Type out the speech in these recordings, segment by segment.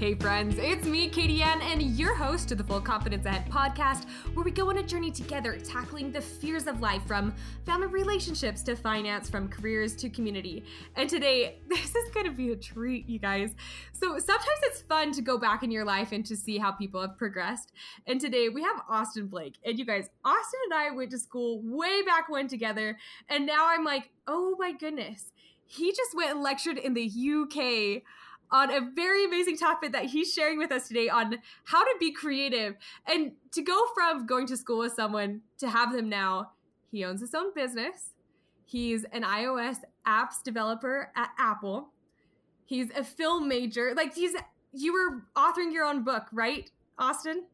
Hey, friends, it's me, Katie Ann, and your host to the Full Confidence Ahead podcast, where we go on a journey together tackling the fears of life from family relationships to finance, from careers to community. And today, this is going to be a treat, you guys. So, sometimes it's fun to go back in your life and to see how people have progressed. And today, we have Austin Blake. And you guys, Austin and I went to school way back when together, and now I'm like, oh my goodness. He just went and lectured in the UK on a very amazing topic that he's sharing with us today on how to be creative and to go from going to school with someone to have them now. He owns his own business. He's an iOS apps developer at Apple. He's a film major. Like he's you were authoring your own book, right, Austin?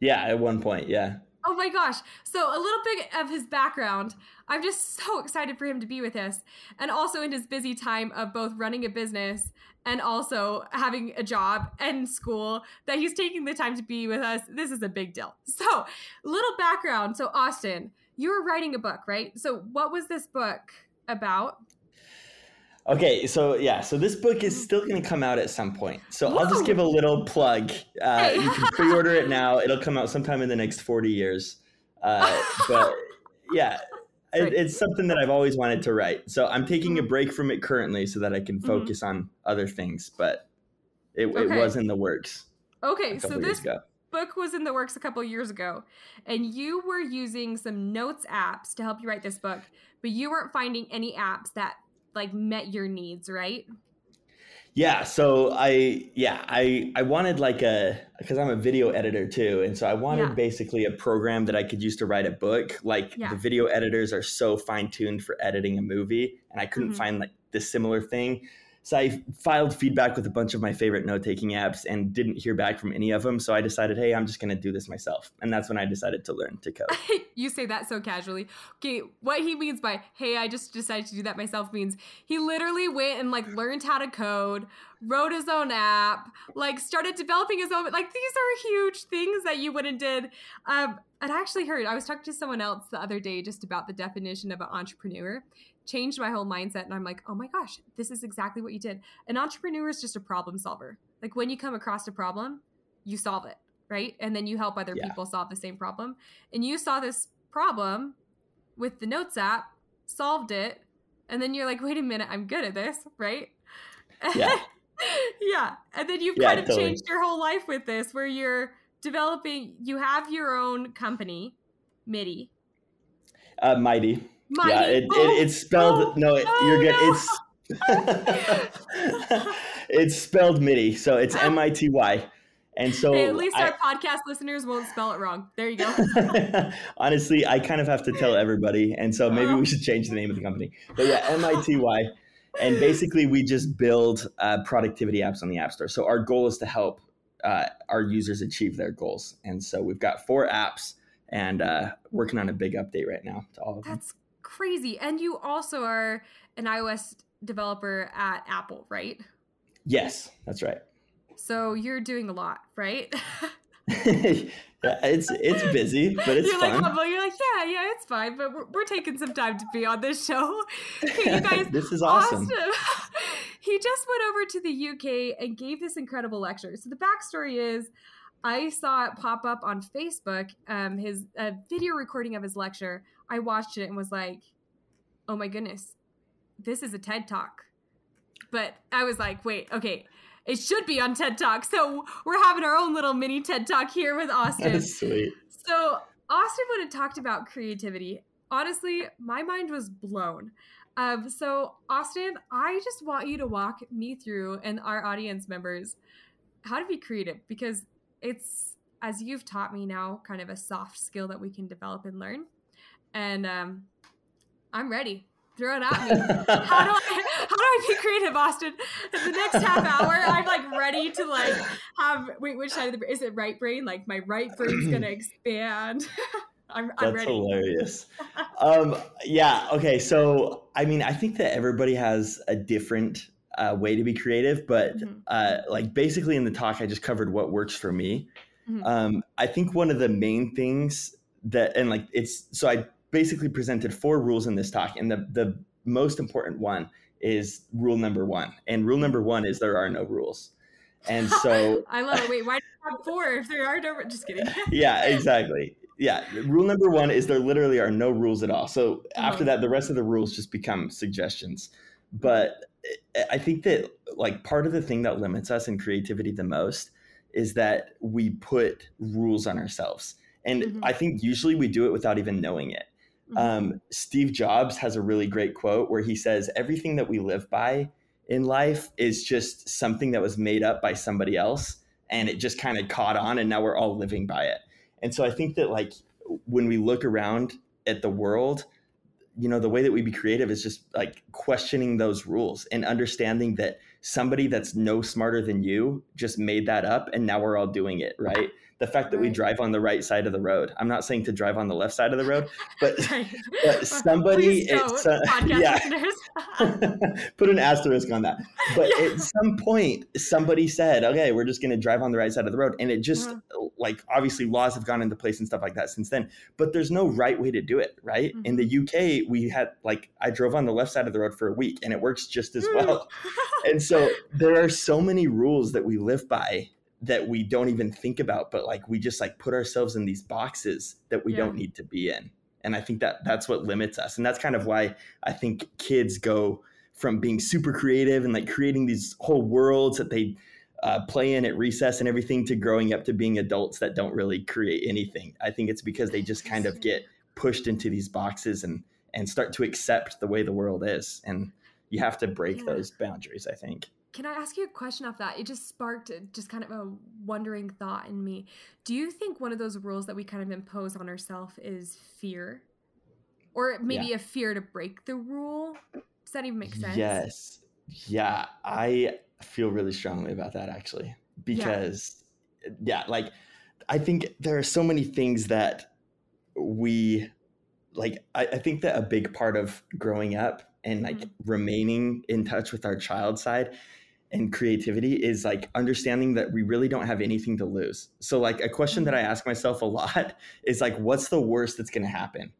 Yeah, at one point, yeah. Oh my gosh. So, a little bit of his background. I'm just so excited for him to be with us. And also in his busy time of both running a business and also having a job and school, that he's taking the time to be with us. This is a big deal. So, little background. So, Austin, you were writing a book, right? So, what was this book about? Okay, so yeah, so this book is still going to come out at some point. So Whoa. I'll just give a little plug. Uh, you can pre-order it now. It'll come out sometime in the next forty years. Uh, but yeah, it, it's something that I've always wanted to write. So I'm taking a mm-hmm. break from it currently so that I can mm-hmm. focus mm-hmm. on other things. But it, okay. it, was in the works. Okay, so this book was in the works a couple years ago, and you were using some notes apps to help you write this book, but you weren't finding any apps that like met your needs, right? Yeah, so I yeah, I I wanted like a cuz I'm a video editor too and so I wanted yeah. basically a program that I could use to write a book. Like yeah. the video editors are so fine-tuned for editing a movie and I couldn't mm-hmm. find like the similar thing. So I filed feedback with a bunch of my favorite note taking apps and didn't hear back from any of them. So I decided, hey, I'm just going to do this myself. And that's when I decided to learn to code. you say that so casually. Okay, what he means by, hey, I just decided to do that myself means he literally went and like learned how to code, wrote his own app, like started developing his own. Like these are huge things that you and did. Um, and I actually heard, I was talking to someone else the other day just about the definition of an entrepreneur changed my whole mindset and i'm like oh my gosh this is exactly what you did. An entrepreneur is just a problem solver. Like when you come across a problem you solve it right? And then you help other yeah. people solve the same problem. And you saw this problem with the notes app solved it and then you're like wait a minute i'm good at this right? Yeah. Yeah. And then you've yeah, kind of totally. changed your whole life with this where you're developing you have your own company midi. Uh, mighty Mighty. Yeah, it, oh, it, it's spelled oh, no. Oh, you're good. No. It's it's spelled MIDI, so it's M I T Y. And so hey, at least I, our podcast listeners won't spell it wrong. There you go. Honestly, I kind of have to tell everybody, and so maybe we should change the name of the company. But yeah, M I T Y. And basically, we just build uh, productivity apps on the App Store. So our goal is to help uh, our users achieve their goals. And so we've got four apps and uh, working on a big update right now to all of them. That's crazy. And you also are an iOS developer at Apple, right? Yes, that's right. So you're doing a lot, right? yeah, it's it's busy, but it's you're fun. Like, you're like, yeah, yeah, it's fine, but we're, we're taking some time to be on this show. you guys, this is awesome. awesome. he just went over to the UK and gave this incredible lecture. So the backstory is, I saw it pop up on Facebook, um, his a video recording of his lecture. I watched it and was like, "Oh my goodness, this is a TED Talk." But I was like, "Wait, okay, it should be on TED Talk." So we're having our own little mini TED Talk here with Austin. That's sweet. So Austin would have talked about creativity. Honestly, my mind was blown. Um, so Austin, I just want you to walk me through and our audience members how to be creative because it's as you've taught me now kind of a soft skill that we can develop and learn and um, i'm ready throw it at me how do i how do i be creative austin In the next half hour i'm like ready to like have wait which side of the is it right brain like my right brain's gonna expand I'm, I'm That's ready. hilarious. um, yeah. Okay. So, I mean, I think that everybody has a different uh, way to be creative, but mm-hmm. uh, like basically in the talk, I just covered what works for me. Mm-hmm. Um, I think one of the main things that, and like it's, so I basically presented four rules in this talk, and the the most important one is rule number one. And rule number one is there are no rules. And so I love it. Wait, why do you have four if there are no? Just kidding. yeah, exactly. Yeah, rule number one is there literally are no rules at all. So after that, the rest of the rules just become suggestions. But I think that like part of the thing that limits us in creativity the most is that we put rules on ourselves. And mm-hmm. I think usually we do it without even knowing it. Mm-hmm. Um, Steve Jobs has a really great quote where he says, Everything that we live by in life is just something that was made up by somebody else and it just kind of caught on and now we're all living by it. And so I think that like when we look around at the world, you know, the way that we be creative is just like questioning those rules and understanding that somebody that's no smarter than you just made that up and now we're all doing it, right? the fact that right. we drive on the right side of the road. I'm not saying to drive on the left side of the road, but, but somebody, it's, uh, yeah, put an asterisk on that. But yeah. at some point, somebody said, okay, we're just going to drive on the right side of the road. And it just uh-huh. like, obviously laws have gone into place and stuff like that since then, but there's no right way to do it. Right. Mm-hmm. In the UK, we had like, I drove on the left side of the road for a week and it works just as well. and so there are so many rules that we live by that we don't even think about but like we just like put ourselves in these boxes that we yeah. don't need to be in. And i think that that's what limits us. And that's kind of why i think kids go from being super creative and like creating these whole worlds that they uh, play in at recess and everything to growing up to being adults that don't really create anything. I think it's because they just kind of get pushed into these boxes and and start to accept the way the world is. And you have to break yeah. those boundaries i think can I ask you a question off that? It just sparked uh, just kind of a wondering thought in me. Do you think one of those rules that we kind of impose on ourselves is fear? Or maybe yeah. a fear to break the rule? Does that even make sense? Yes. Yeah, I feel really strongly about that actually. Because yeah, yeah like I think there are so many things that we like I, I, think that a big part of growing up and like mm-hmm. remaining in touch with our child side and creativity is like understanding that we really don't have anything to lose. So like a question that I mm-hmm. ask myself a lot is like what's the worst that's going to happen?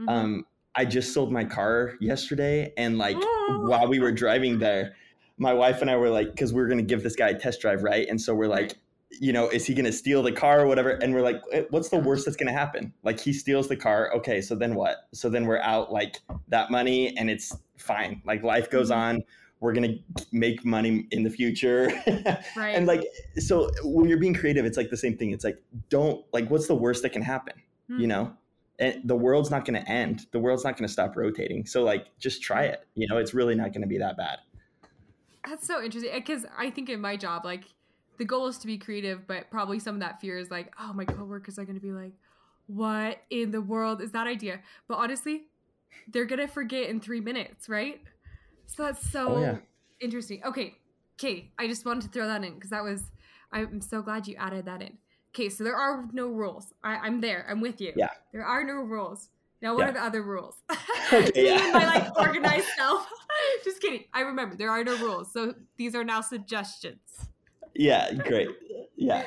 Mm-hmm. Um I just sold my car yesterday and like oh. while we were driving there my wife and I were like cuz we are going to give this guy a test drive, right? And so we're like you know, is he going to steal the car or whatever? And we're like, eh, what's the worst that's going to happen? Like he steals the car. Okay. So then what? So then we're out like that money and it's fine. Like life goes mm-hmm. on we're going to make money in the future. right. And like, so when you're being creative, it's like the same thing. It's like, don't, like, what's the worst that can happen? Mm-hmm. You know? And the world's not going to end. The world's not going to stop rotating. So, like, just try it. You know, it's really not going to be that bad. That's so interesting. Because I think in my job, like, the goal is to be creative, but probably some of that fear is like, oh, my coworkers are going to be like, what in the world is that idea? But honestly, they're going to forget in three minutes, right? So that's so oh, yeah. interesting. Okay, okay. I just wanted to throw that in because that was. I'm so glad you added that in. Okay, so there are no rules. I, am there. I'm with you. Yeah. There are no rules. Now, what yeah. are the other rules? Okay, yeah. my like organized self. just kidding. I remember there are no rules. So these are now suggestions. Yeah, great. Yeah.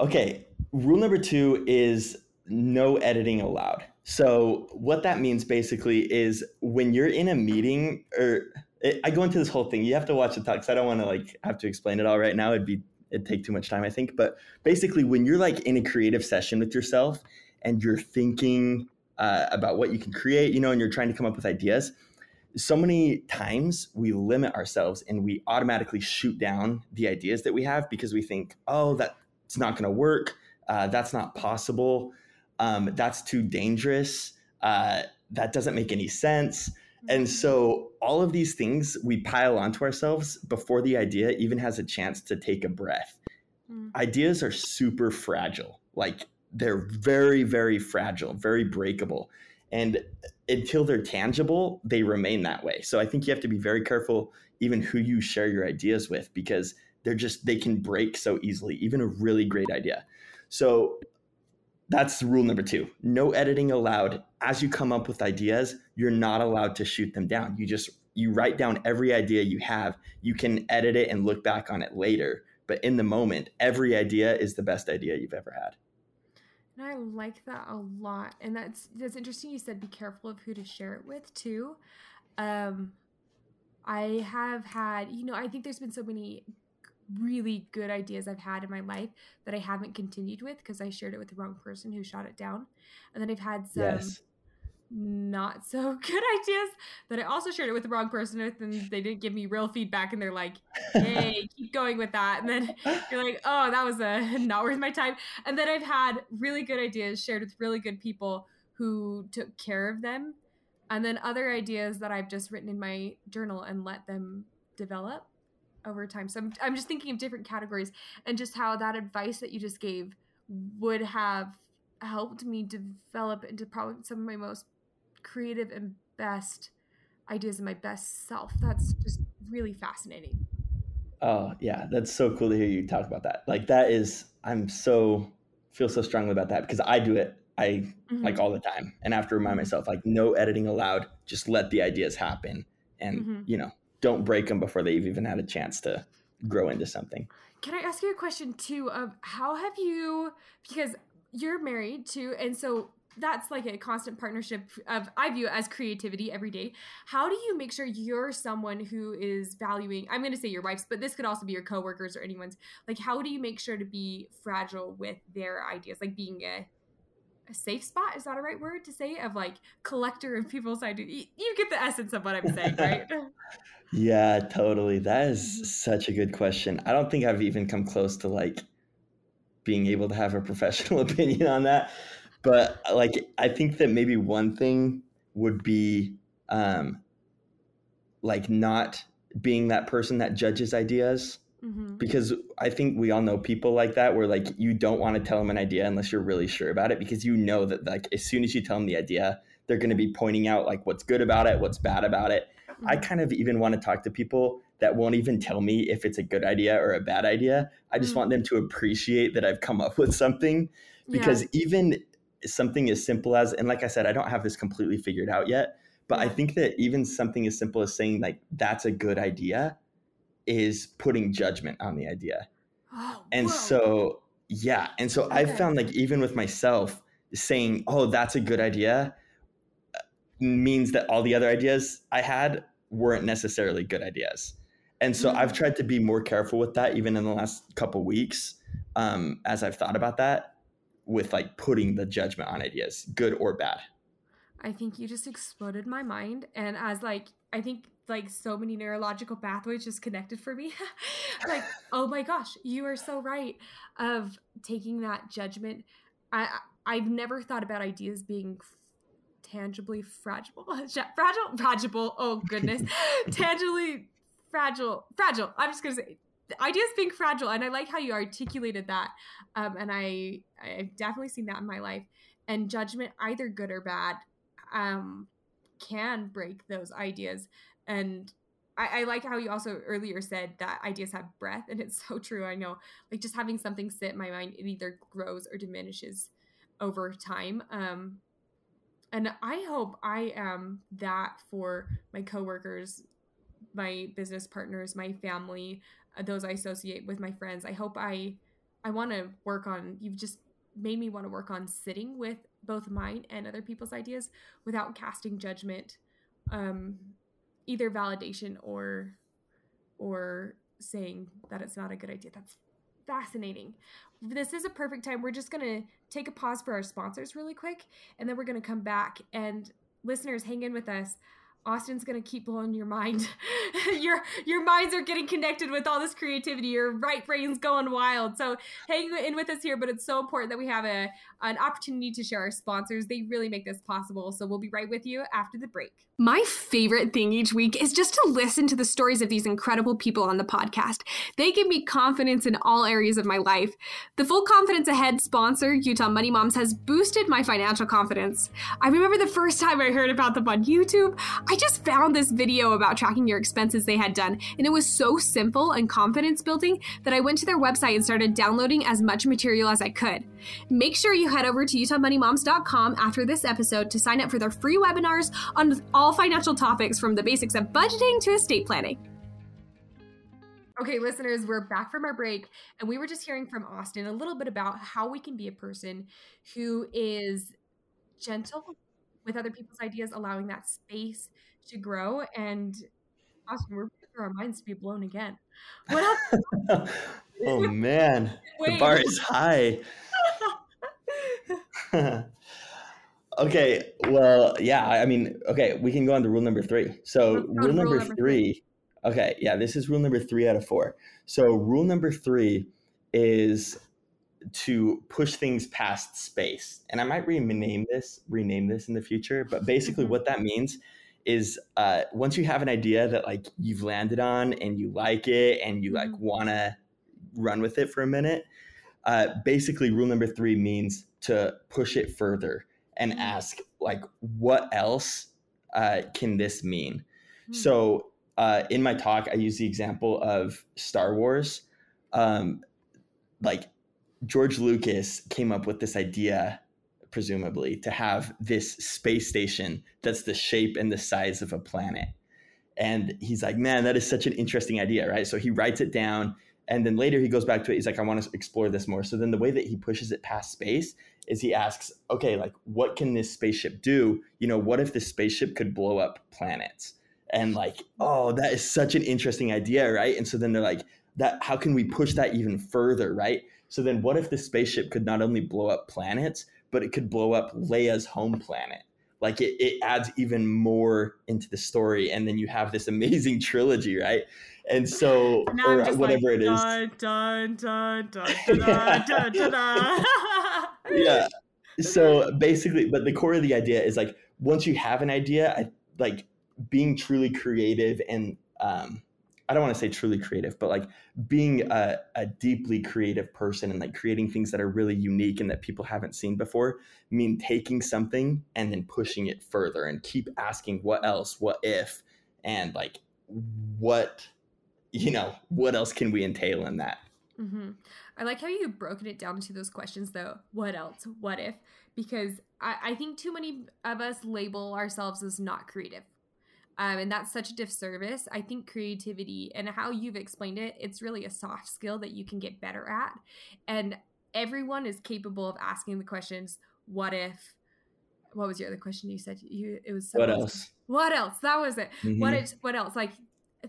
Okay. Rule number two is no editing allowed. So what that means basically is when you're in a meeting or it, I go into this whole thing. You have to watch the talk because I don't want to like have to explain it all right now. It'd be it'd take too much time, I think. But basically, when you're like in a creative session with yourself and you're thinking uh, about what you can create, you know, and you're trying to come up with ideas, so many times we limit ourselves and we automatically shoot down the ideas that we have because we think, oh, that's not going to work. Uh, that's not possible. Um, that's too dangerous. Uh, that doesn't make any sense. And so all of these things we pile onto ourselves before the idea even has a chance to take a breath. Mm. Ideas are super fragile. Like they're very, very fragile, very breakable. And until they're tangible, they remain that way. So I think you have to be very careful even who you share your ideas with because they're just they can break so easily, even a really great idea. So that's rule number two no editing allowed. As you come up with ideas you're not allowed to shoot them down. You just you write down every idea you have. You can edit it and look back on it later. But in the moment every idea is the best idea you've ever had and i like that a lot and that's that's interesting you said be careful of who to share it with too um i have had you know i think there's been so many really good ideas I've had in my life that I haven't continued with because I shared it with the wrong person who shot it down. And then I've had some yes. Not so good ideas that I also shared it with the wrong person with and they didn't give me real feedback and they're like, hey, keep going with that. And then you're like, oh, that was a not worth my time. And then I've had really good ideas shared with really good people who took care of them. And then other ideas that I've just written in my journal and let them develop over time. So I'm, I'm just thinking of different categories and just how that advice that you just gave would have helped me develop into probably some of my most creative and best ideas and my best self. That's just really fascinating. Oh, yeah. That's so cool to hear you talk about that. Like, that is, I'm so, feel so strongly about that because I do it. I mm-hmm. like all the time. And I have to remind mm-hmm. myself, like, no editing allowed. Just let the ideas happen. And, mm-hmm. you know, don't break them before they've even had a chance to grow into something. Can I ask you a question too of how have you because you're married too and so that's like a constant partnership of I view as creativity every day. How do you make sure you're someone who is valuing I'm going to say your wife's but this could also be your coworkers or anyone's like how do you make sure to be fragile with their ideas like being a a safe spot is that a right word to say of like collector of people's ideas you, you get the essence of what i'm saying right Yeah, totally. That is mm-hmm. such a good question. I don't think I've even come close to like being able to have a professional opinion on that. But like I think that maybe one thing would be um like not being that person that judges ideas. Mm-hmm. Because I think we all know people like that where like you don't want to tell them an idea unless you're really sure about it because you know that like as soon as you tell them the idea, they're going to be pointing out like what's good about it, what's bad about it I mm-hmm. kind of even want to talk to people that won't even tell me if it's a good idea or a bad idea. I just mm. want them to appreciate that I've come up with something because yeah. even something as simple as, and like I said, I don't have this completely figured out yet, but. I think that even something as simple as saying, like, that's a good idea is putting judgment on the idea. Oh, and whoa. so, yeah. And so okay. I've found like, even with myself, saying, oh, that's a good idea means that all the other ideas I had weren't necessarily good ideas. And so mm-hmm. I've mm. tried to be more careful with that even in the last couple weeks um, as I've thought about that with like putting the judgment on ideas, good or bad. I think you just exploded my mind. And as like, I think like so many neurological pathways just connected for me. like, oh my gosh, you are so right of taking that judgment. I I've never thought about ideas being tangibly fragile, fragile, fragile. Oh goodness, tangibly fragile, fragile. I'm just gonna say ideas being fragile, and I like how you articulated that. Um, and I I've definitely seen that in my life. And judgment, either good or bad, um, can break those ideas. And I, I, like how you also earlier said that ideas have breath, and it's so true. I know, like just having something sit in my mind, it either grows or diminishes over time. Um, and I hope I am that for my coworkers, my business partners, my family, uh, those I associate with my friends. I hope I I want to work on you've just made me want to work on sitting with both mine and other people's ideas without casting judgment um either validation or or saying that it's not a good idea. That's fascinating. This is a perfect time. We're just going to take a pause for our sponsors really quick, and then we're going to come back. And listeners, hang in with us. Austin's gonna keep blowing your mind. your your minds are getting connected with all this creativity. Your right brain's going wild. So hang in with us here, but it's so important that we have a an opportunity to share our sponsors. They really make this possible. So we'll be right with you after the break. My favorite thing each week is just to listen to the stories of these incredible people on the podcast. They give me confidence in all areas of my life. The Full Confidence Ahead sponsor, Utah Money Moms, has boosted my financial confidence. I remember the first time I heard about them on YouTube. I I just found this video about tracking your expenses they had done, and it was so simple and confidence building that I went to their website and started downloading as much material as I could. Make sure you head over to UtahMoneyMoms.com after this episode to sign up for their free webinars on all financial topics from the basics of budgeting to estate planning. Okay, listeners, we're back from our break, and we were just hearing from Austin a little bit about how we can be a person who is gentle with other people's ideas, allowing that space to grow. And Austin, we're for our minds to be blown again. What else? oh man, Wait. the bar is high. okay, well, yeah, I mean, okay, we can go on to rule number three. So rule number, rule number three. Okay, yeah, this is rule number three out of four. So rule number three is to push things past space. And I might rename this, rename this in the future, but basically mm-hmm. what that means is uh, once you have an idea that like you've landed on and you like it and you like mm-hmm. want to run with it for a minute, uh, basically rule number three means to push it further and mm-hmm. ask like what else uh, can this mean? Mm-hmm. So uh, in my talk, I use the example of Star Wars. Um, like George Lucas came up with this idea, presumably, to have this space station that's the shape and the size of a planet. And he's like, man, that is such an interesting idea, right? So he writes it down. And then later he goes back to it. He's like, I want to explore this more. So then the way that he pushes it past space is he asks, okay, like, what can this spaceship do? You know, what if this spaceship could blow up planets? And like, oh, that is such an interesting idea, right? And so then they're like, that how can we push that even further, right? So then what if the spaceship could not only blow up planets, but it could blow up Leia's home planet? Like it, it adds even more into the story. And then you have this amazing trilogy, right? And so, or whatever like, it is. Dun, dun, dun, yeah. So basically, but the core of the idea is like once you have an idea, I, like being truly creative and um, I don't want to say truly creative, but like being a, a, deeply creative person and like creating things that are really unique and that people haven't seen before mean taking something and then pushing it further and keep asking what else, what if, and like what, you know, what else can we entail in that? Mm-hmm. I like how you've broken it down into those questions though. What else? What if? Because I, I think too many of us label ourselves as not creative um, and that's such a disservice. I think creativity and how you've explained it, it's really a soft skill that you can get better at. And everyone is capable of asking the questions, what if? What was your other question you said? You it was what else? What else? That was it. Mm-hmm. What else? Like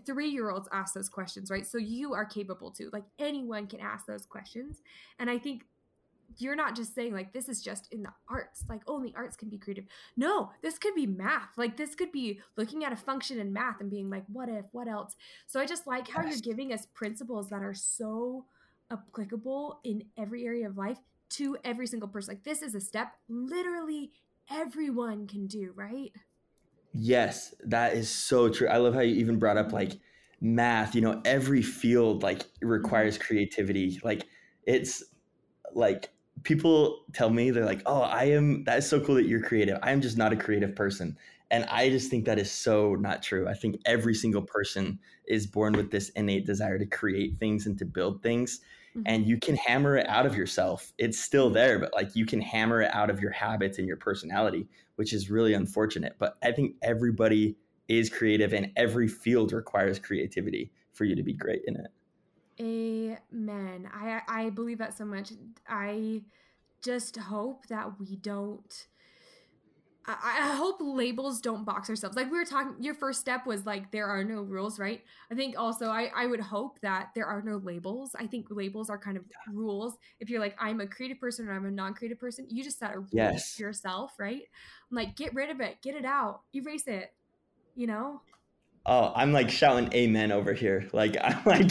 three year olds ask those questions, right? So you are capable to. Like anyone can ask those questions. And I think you're not just saying like this is just in the arts like only arts can be creative. No this could be math like this could be looking at a function in math and being like what if what else? So i just like how you're giving us principles that are so applicable in every area of life to every single person. Like this is a step literally everyone can do right? Yes that is so true. I love how you even brought up like math you know every field like requires mm-hmm. creativity. Like it's like people tell me they're like, "Oh, I am that is so cool that you're creative. I am just not a creative person." And I just think that is so not true. I think every single person is born with this innate desire to create things and to build things. Mm-hmm. And you can hammer it out of yourself. It's still there, but like you can hammer it out of your habits and your personality, which is really unfortunate. But I think everybody is creative and every field requires creativity for you to be great in it. Amen. I I believe that so much. I just hope that we don't. I, I hope labels don't box ourselves. Like we were talking, your first step was like there are no rules, right? I think also I I would hope that there are no labels. I think labels are kind of rules. If you're like I'm a creative person or I'm a non-creative person, you just set a rule yes. yourself, right? I'm like get rid of it, get it out, erase it. You know. Oh, I'm like shouting amen over here. Like I'm like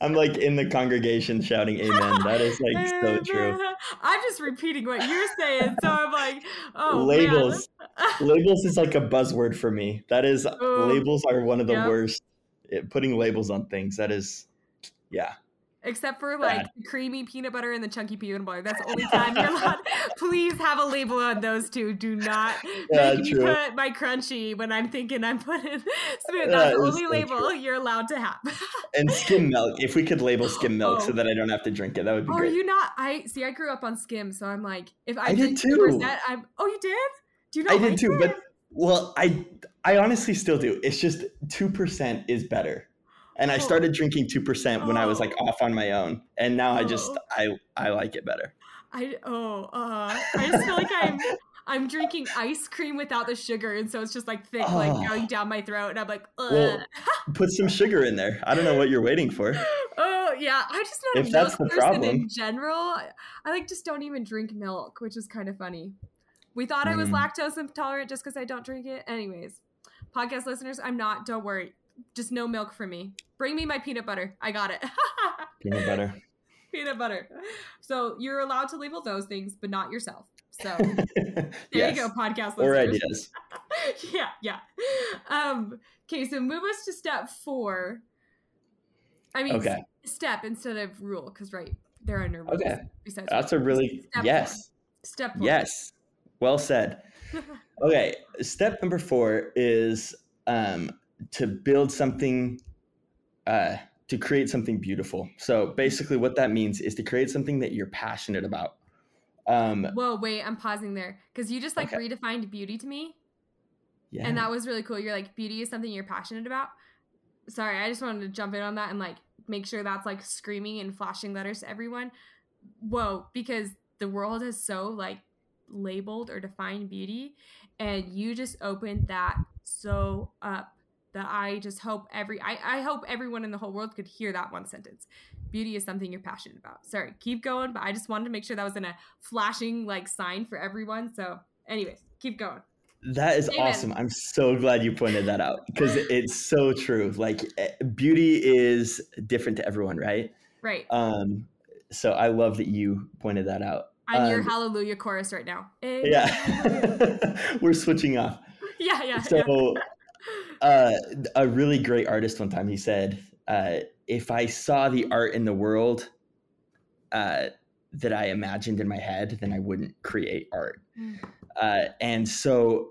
I'm like in the congregation shouting amen. That is like so true. I'm just repeating what you're saying. So I'm like, oh labels. labels is like a buzzword for me. That is Ooh, labels are one of the yep. worst. It, putting labels on things. That is yeah except for like the creamy peanut butter and the chunky peanut butter. That's the only time you're allowed. Please have a label on those two. Do not yeah, make true. me put my crunchy when I'm thinking I'm putting smooth. That's the only so label true. you're allowed to have. and skim milk. If we could label skim milk oh. so that I don't have to drink it, that would be oh, great. Are you not? I see. I grew up on skim, so I'm like, if I, I did too. I'm. Oh, you did? Do you know? I did too, it? but well, I I honestly still do. It's just two percent is better and I started drinking two percent when I was like oh. off on my own, and now I just oh. I I like it better. I oh uh, I just feel like I'm I'm drinking ice cream without the sugar, and so it's just like thick, oh. like going down my throat, and I'm like, Ugh. well, put some sugar in there. I don't know what you're waiting for. Oh yeah, I just not if a milk person problem. in general. I like just don't even drink milk, which is kind of funny. We thought mm. I was mm. lactose intolerant just because I don't drink it. Anyways, podcast listeners, I'm not. Don't worry. Just no milk for me. Bring me my peanut butter. I got it. peanut butter. peanut butter. So you're allowed to label those things, but not yourself. So there yes. you go, podcast listeners. Or ideas. yeah, yeah. Um, okay, so move us to step four. I mean, okay. step instead of rule, because right, there are no rules. Okay, besides that's a really step yes. One. Step one. Yes, well said. okay, step number four is um, to build something. Uh, to create something beautiful. So basically, what that means is to create something that you're passionate about. Um, Whoa, wait, I'm pausing there because you just like okay. redefined beauty to me. Yeah. And that was really cool. You're like, beauty is something you're passionate about. Sorry, I just wanted to jump in on that and like make sure that's like screaming and flashing letters to everyone. Whoa, because the world has so like labeled or defined beauty, and you just opened that so up that I just hope every I, I hope everyone in the whole world could hear that one sentence. Beauty is something you're passionate about. Sorry, keep going, but I just wanted to make sure that was in a flashing like sign for everyone. So, anyways, keep going. That is Amen. awesome. I'm so glad you pointed that out because it's so true. Like eh, beauty is different to everyone, right? Right. Um so I love that you pointed that out. I'm um, your hallelujah chorus right now. Yeah. We're switching off. Yeah, yeah. So yeah uh, a really great artist one time he said, uh, "If I saw the art in the world uh, that I imagined in my head, then I wouldn't create art." Mm. and so,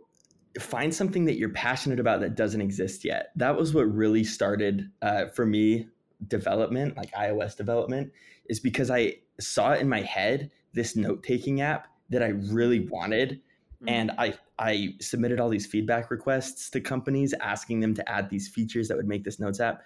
find something that you're passionate about that doesn't exist yet. That was what really started uh, for me development, like iOS development, is because I saw in my head this note taking app that I really wanted Mm-hmm. And I I submitted all these feedback requests to companies asking them to add these features that would make this notes app.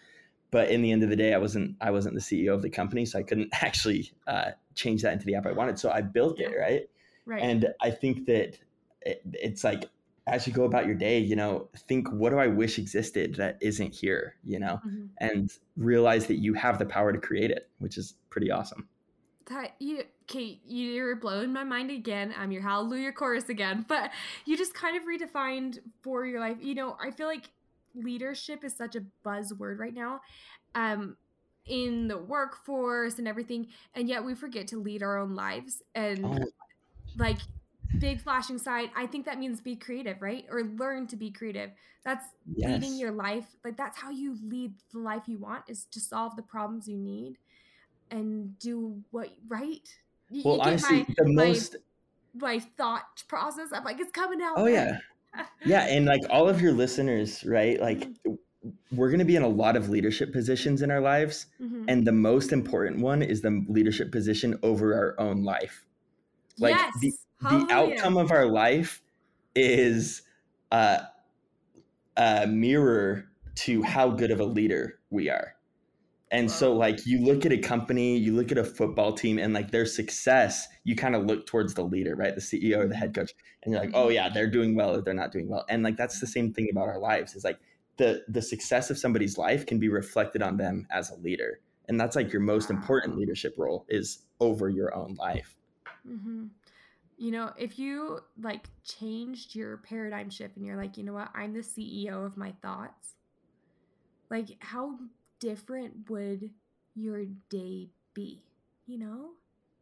But in the end of the day, I wasn't I wasn't the CEO of the company, so I couldn't actually uh, change that into the app I wanted. So I built it, right? Right. And I think that it, it's like as you go about your day, you know, think what do I wish existed that isn't here, you know, mm-hmm. and realize that you have the power to create it, which is pretty awesome. That you Kate, you're blowing my mind again. I'm your hallelujah chorus again. But you just kind of redefined for your life. You know, I feel like leadership is such a buzzword right now. Um in the workforce and everything, and yet we forget to lead our own lives. And oh. like big flashing side, I think that means be creative, right? Or learn to be creative. That's yes. leading your life. Like that's how you lead the life you want is to solve the problems you need and do what right well, honestly, my, the most my, my thought process. I'm like, it's coming out. Oh yeah, yeah, and like all of your listeners, right? Like, mm-hmm. we're going to be in a lot of leadership positions in our lives, mm-hmm. and the most important one is the leadership position over our own life. Like yes. the the outcome of our life is uh, a mirror to how good of a leader we are. And wow. so like you look at a company, you look at a football team and like their success, you kind of look towards the leader, right? The CEO or the head coach. And you're like, "Oh yeah, they're doing well or they're not doing well." And like that's the same thing about our lives. Is like the the success of somebody's life can be reflected on them as a leader. And that's like your most important leadership role is over your own life. Mm-hmm. You know, if you like changed your paradigm shift and you're like, you know what, I'm the CEO of my thoughts. Like, how different would your day be? You know?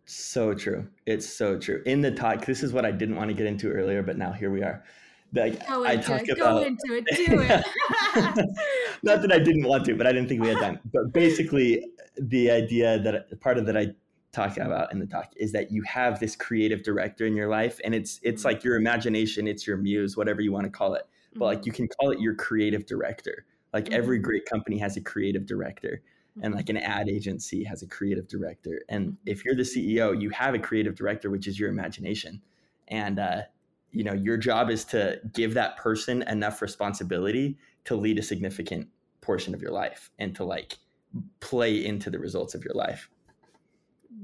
So true. It's so true. In the talk, this is what I didn't want to get into earlier, but now here we are. Like, go I talk it. about, go into it. Do it. Not that I didn't want to, but I didn't think we had time. But basically, the idea that part of that I talk about in the talk is that you have this creative director in your life, and it's it's mm-hmm. like your imagination, it's your muse, whatever you want to call it. But like mm-hmm. you can call it your creative director. Like mm-hmm. every great company has a creative director and mm-hmm. like an ad agency has a creative director. And mm-hmm. if you're the CEO, you have a creative director, which is your imagination. And, uh, you know, your job is to give that person enough responsibility to lead a significant portion of your life and to like play into the results of your life.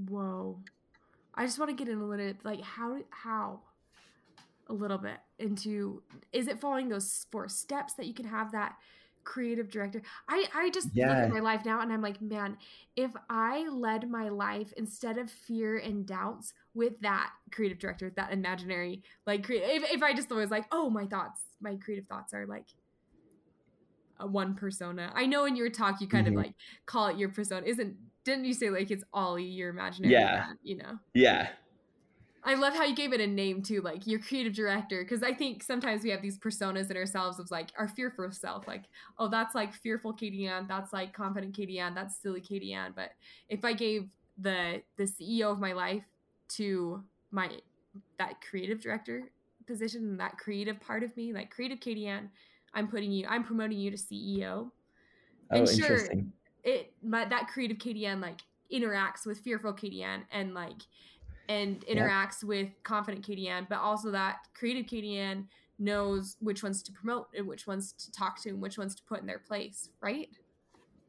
Whoa. I just want to get in a little bit like how how a little bit into is it following those four steps that you can have that creative director. I I just yeah. look at my life now and I'm like, man, if I led my life instead of fear and doubts with that creative director, with that imaginary like creative, if, if I just was like, oh, my thoughts, my creative thoughts are like a one persona. I know in your talk you kind mm-hmm. of like call it your persona. Isn't didn't you say like it's Ollie your imaginary? Yeah, you know. Yeah, I love how you gave it a name too, like your creative director, because I think sometimes we have these personas in ourselves of like our fearful self, like, oh, that's like fearful Katie Ann, that's like confident Katie Ann, that's silly Katie Ann. But if I gave the the CEO of my life to my that creative director position, that creative part of me, like creative Katie Ann, I'm putting you, I'm promoting you to CEO. Oh, and sure, interesting. It my that creative Katie Ann like interacts with fearful Katie Ann and like and interacts yep. with confident Katie Ann, but also that creative Katie Ann knows which ones to promote and which ones to talk to and which ones to put in their place, right?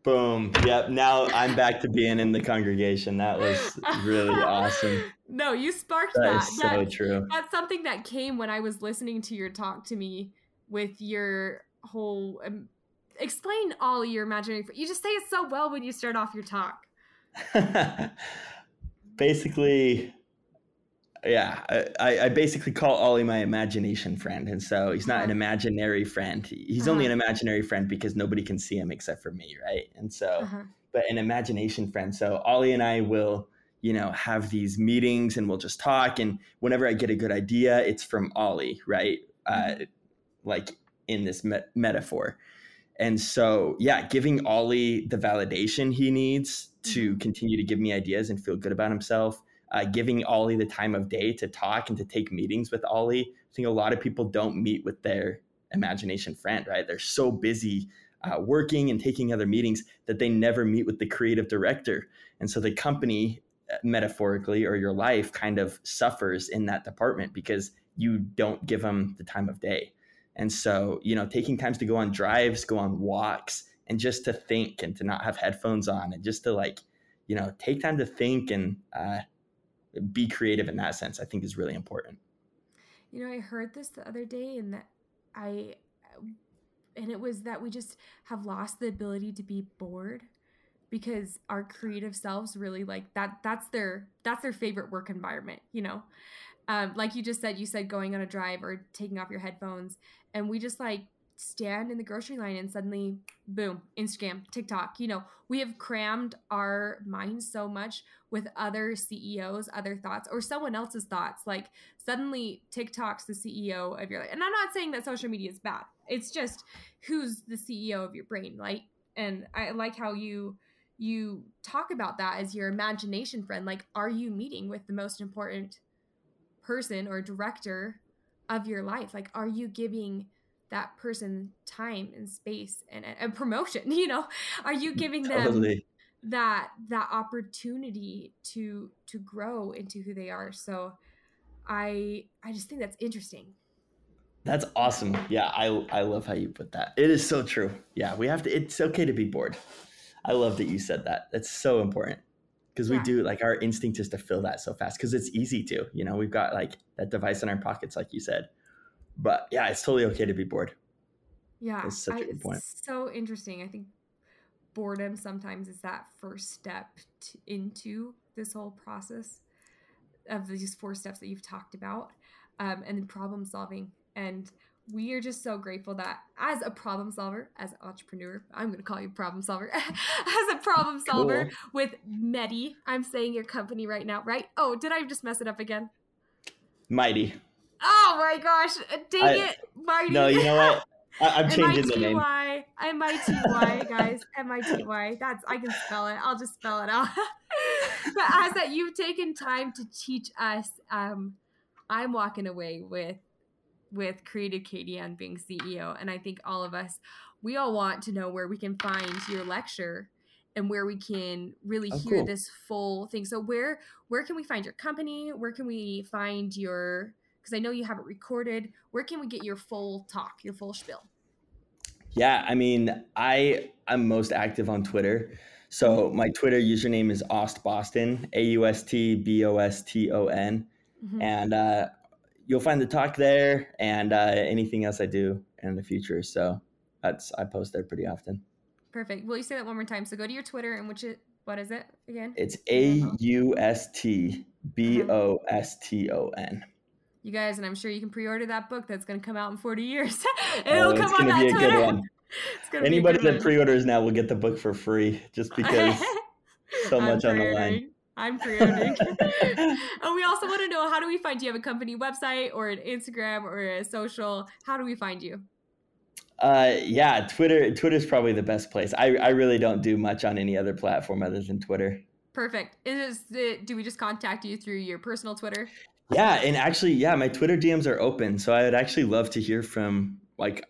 Boom. Yep. Now I'm back to being in the congregation. That was really awesome. No, you sparked that. That is so that, true. That's something that came when I was listening to your talk to me with your whole um, explain all your imaginary. You just say it so well when you start off your talk. Basically, yeah, I, I basically call Ollie my imagination friend, and so he's not an uh-huh. imaginary friend. He's uh-huh. only an imaginary friend because nobody can see him except for me, right? And so, uh-huh. but an imagination friend. So Ollie and I will, you know, have these meetings, and we'll just talk. And whenever I get a good idea, it's from Ollie, right? Uh, mm-hmm. Uh, like in this me- metaphor. And so, yeah, giving Ollie the validation he needs to mm-hmm. continue to give me ideas and feel good about himself uh, giving Ollie the time of day to talk and to take meetings with Ollie. I think a lot of people don't meet with their imagination friend, right? They're so busy uh, working and taking other meetings that they never meet with the creative director. And so the company, uh, metaphorically, or your life kind of suffers in that department because you don't give them the time of day. And so, you know, taking times to go on drives, go on walks, and just to think and to not have headphones on and just to like, you know, take time to think and uh, be creative in that sense, I think is really important. You know, I heard this the other day and that I and it was that we just have lost the ability to be bored because our creative selves really like that that's their that's their favorite work environment, you know. Um, like you just said, you said going on a drive or taking off your headphones, and we just like stand in the grocery line and suddenly boom instagram tiktok you know we have crammed our minds so much with other ceos other thoughts or someone else's thoughts. Like suddenly tiktok's the ceo of your life and i'm not saying that social media is bad. It's just who's the ceo of your brain right and i like how you you talk about that as your imagination friend. Like are you meeting with the most important person or director of your life? Like are you giving that person time and space and a promotion you know? Are you giving them totally. that that opportunity to to grow into who they are? So i i just think that's interesting. That's awesome. Yeah i i love how you put that. It is so true. Yeah we have to it's okay to be bored. I love that you said that. That's so important. Because yeah. we do like our instinct is to fill that so fast because it's easy to you know? We've got like that device in our pockets like you said but yeah, it's totally okay to be bored. Yeah, That's such I, a good point. So interesting. I think boredom sometimes is that first step to, into this whole process of these four steps that you've talked about, um, and then problem solving. And we are just so grateful that as a problem solver, as an entrepreneur, I'm going to call you problem solver, as a problem solver cool. with Medi, I'm saying your company right now, right? Oh, did I just mess it up again? Mighty. Oh my gosh! Dang I, it, Marty. No, you know what? I, am changing the name. M I T Y, guys. M I T Y. That's I can spell it. I'll just spell it out. but as that you've taken time to teach us, um, I'm walking away with with Creative Katie Ann being CEO, and I think all of us, we all want to know where we can find your lecture and where we can really oh, hear cool. this full thing. So where where can we find your company? Where can we find your because I know you have it recorded. Where can we get your full talk, your full spiel? Yeah, I mean, I I'm most active on Twitter. So my Twitter username is Aust Boston, A U S T B O S T O N, mm-hmm. and uh, you'll find the talk there and uh, anything else I do in the future. So that's I post there pretty often. Perfect. Will you say that one more time? So go to your Twitter and which it what is it again? It's A U S T B O S T O N. You guys, and I'm sure you can pre-order that book that's going to come out in 40 years. It'll oh, come on that Twitter. Anybody that pre-orders now will get the book for free, just because so much on the line. I'm pre-ordering. and we also want to know how do we find you? you have a company website or an Instagram or a social? How do we find you? Uh, yeah, Twitter. Twitter is probably the best place. I, I really don't do much on any other platform other than Twitter. Perfect. Is it, do we just contact you through your personal Twitter? Yeah, and actually, yeah, my Twitter DMs are open, so I would actually love to hear from like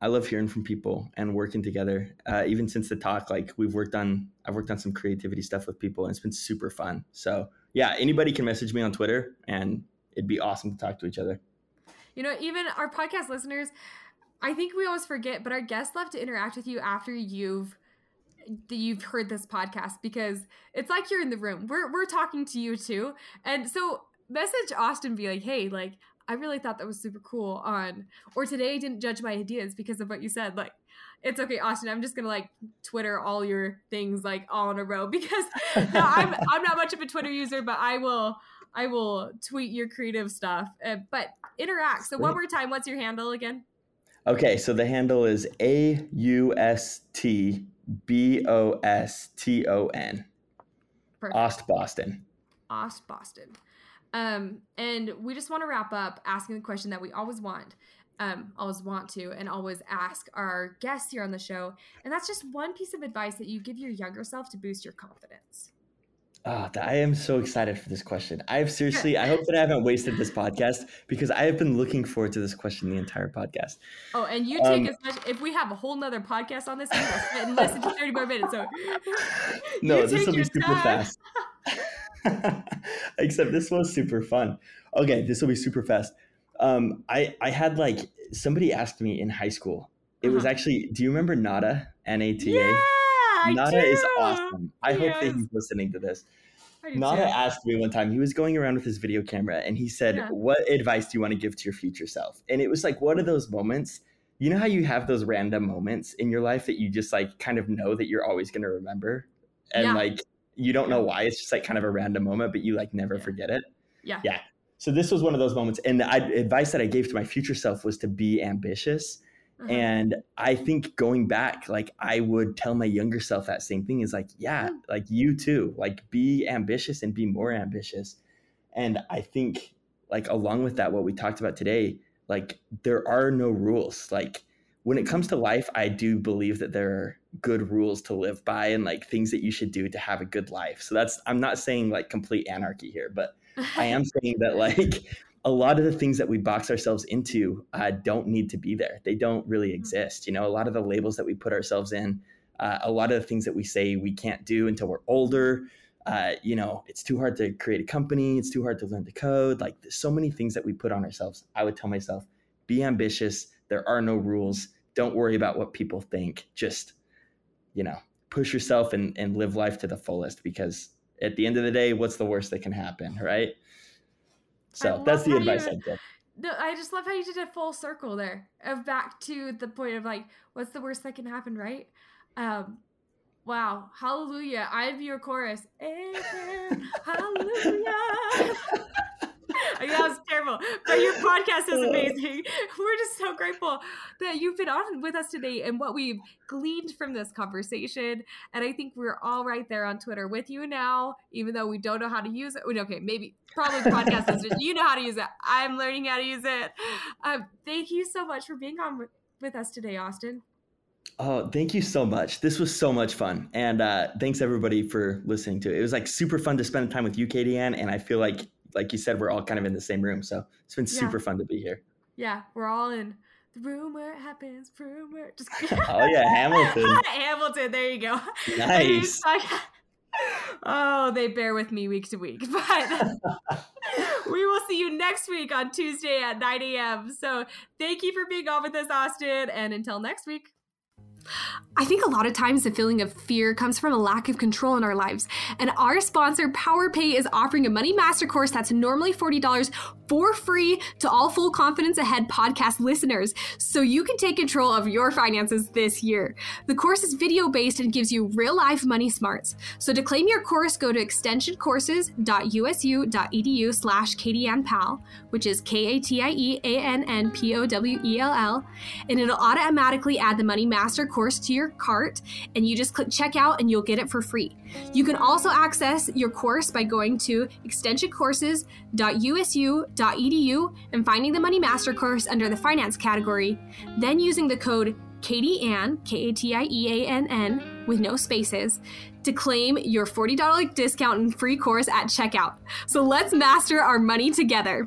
I love hearing from people and working together. Uh, even since the talk, like we've worked on, I've worked on some creativity stuff with people, and it's been super fun. So yeah, anybody can message me on Twitter, and it'd be awesome to talk to each other. You know, even our podcast listeners, I think we always forget, but our guests love to interact with you after you've you've heard this podcast because it's like you're in the room. We're we're talking to you too, and so message Austin, be like, hey, like I really thought that was super cool on or today I didn't judge my ideas because of what you said. Like it's okay, Austin. I'm just gonna like Twitter all your things like all in a row because no, I'm I'm not much of a Twitter user, but I will I will tweet your creative stuff. Uh, but interact. So one more time, what's your handle again? Okay, so the handle is A U S T B O S T O N. Ost Boston. Ost Boston. Um, and we just want to wrap up asking the question that we always want, um, always want to, and always ask our guests here on the show. And that's just one piece of advice that you give your younger self to boost your confidence. Oh, I am so excited for this question. I've seriously, I hope that I haven't wasted this podcast because I have been looking forward to this question the entire podcast. Oh, and you take um, as much, if we have a whole nother podcast on this, we will listen to 30 more minutes. So no, this will be super time. fast. Except this was super fun. Okay, this will be super fast. Um, I I had like somebody asked me in high school. It uh-huh. was actually. Do you remember Nata? N A T A. Nata is awesome. I yes. hope that he's listening to this. Nata too. asked me one time. He was going around with his video camera, and he said, yeah. "What advice do you want to give to your future self?" And it was like one of those moments. You know how you have those random moments in your life that you just like kind of know that you're always going to remember, and yeah. like you don't know why. It's just like kind of a random moment, but you like never yeah. forget it. Yeah. Yeah. So this was one of those moments. And the advice that I gave to my future self was to be ambitious. Uh-huh. And I think going back, like I would tell my younger self that same thing is like, yeah, mm. like you too, like be ambitious and be more ambitious. And I think like along with that, what we talked about today, like there are no rules. Like when it comes to life, I do believe that there are good rules to live by and like things that you should do to have a good life. So that's I'm not saying like complete anarchy here, but I am saying that like a lot of the things that we box ourselves into uh, don't need to be there. They don't really mm-hmm. exist. You know, a lot of the labels that we put ourselves in, uh, a lot of the things that we say we can't do until we're older. Uh, you know, it's too hard to create a company. It's too hard to learn to code. Like, there's so many things that we put on ourselves. I would tell myself, be ambitious. There are no rules don't worry about what people think. Just, you know, push yourself and, and live life to the fullest because at the end of the day, what's the worst that can happen, right? So that's the advice I'd give. No, I just love how you did a full circle there of back to the point of like, what's the worst that can happen, right? Um, wow, hallelujah! I have your chorus. Amen, hallelujah. I that was terrible. But your podcast is amazing. We're just so grateful that you've been on with us today and what we've gleaned from this conversation. And I think we're all right there on Twitter with you now, even though we don't know how to use it. Okay, maybe probably podcast listeners, you know how to use it. I'm learning how to use it. Um, thank you so much for being on with us today, Austin. Oh, thank you so much. This was so much fun. And uh, thanks everybody for listening to it. It was like super fun to spend time with you, Katie Ann. And I feel like like you said, we're all kind of in the same room. So it's been super fun to be here. Yeah, we're all in the room where it happens, room where just Oh yeah, Hamilton. Hamilton, there you go. Nice. oh, they bear with me week to week. But we will see you next week on Tuesday at 9 a.m. So thank you for being on with us, Austin. And until next week. I think a lot of times the feeling of fear comes from a lack of control in our lives. And our sponsor, PowerPay, is offering a money master course that's normally $40 for free to all Full Confidence Ahead podcast listeners so you can take control of your finances this year. The course is video based and gives you real life money smarts. So to claim your course, go to extensioncourses.usu.edu slash Powell, which is K-A-T-I-E-A-N-N-P-O-W-E-L-L, and it'll automatically add the Money Master course to your cart, and you just click checkout and you'll get it for free. You can also access your course by going to extensioncourses.usu.edu and finding the Money Master course under the finance category, then using the code Katie Ann, K A T I E A N N, with no spaces, to claim your $40 discount and free course at checkout. So let's master our money together.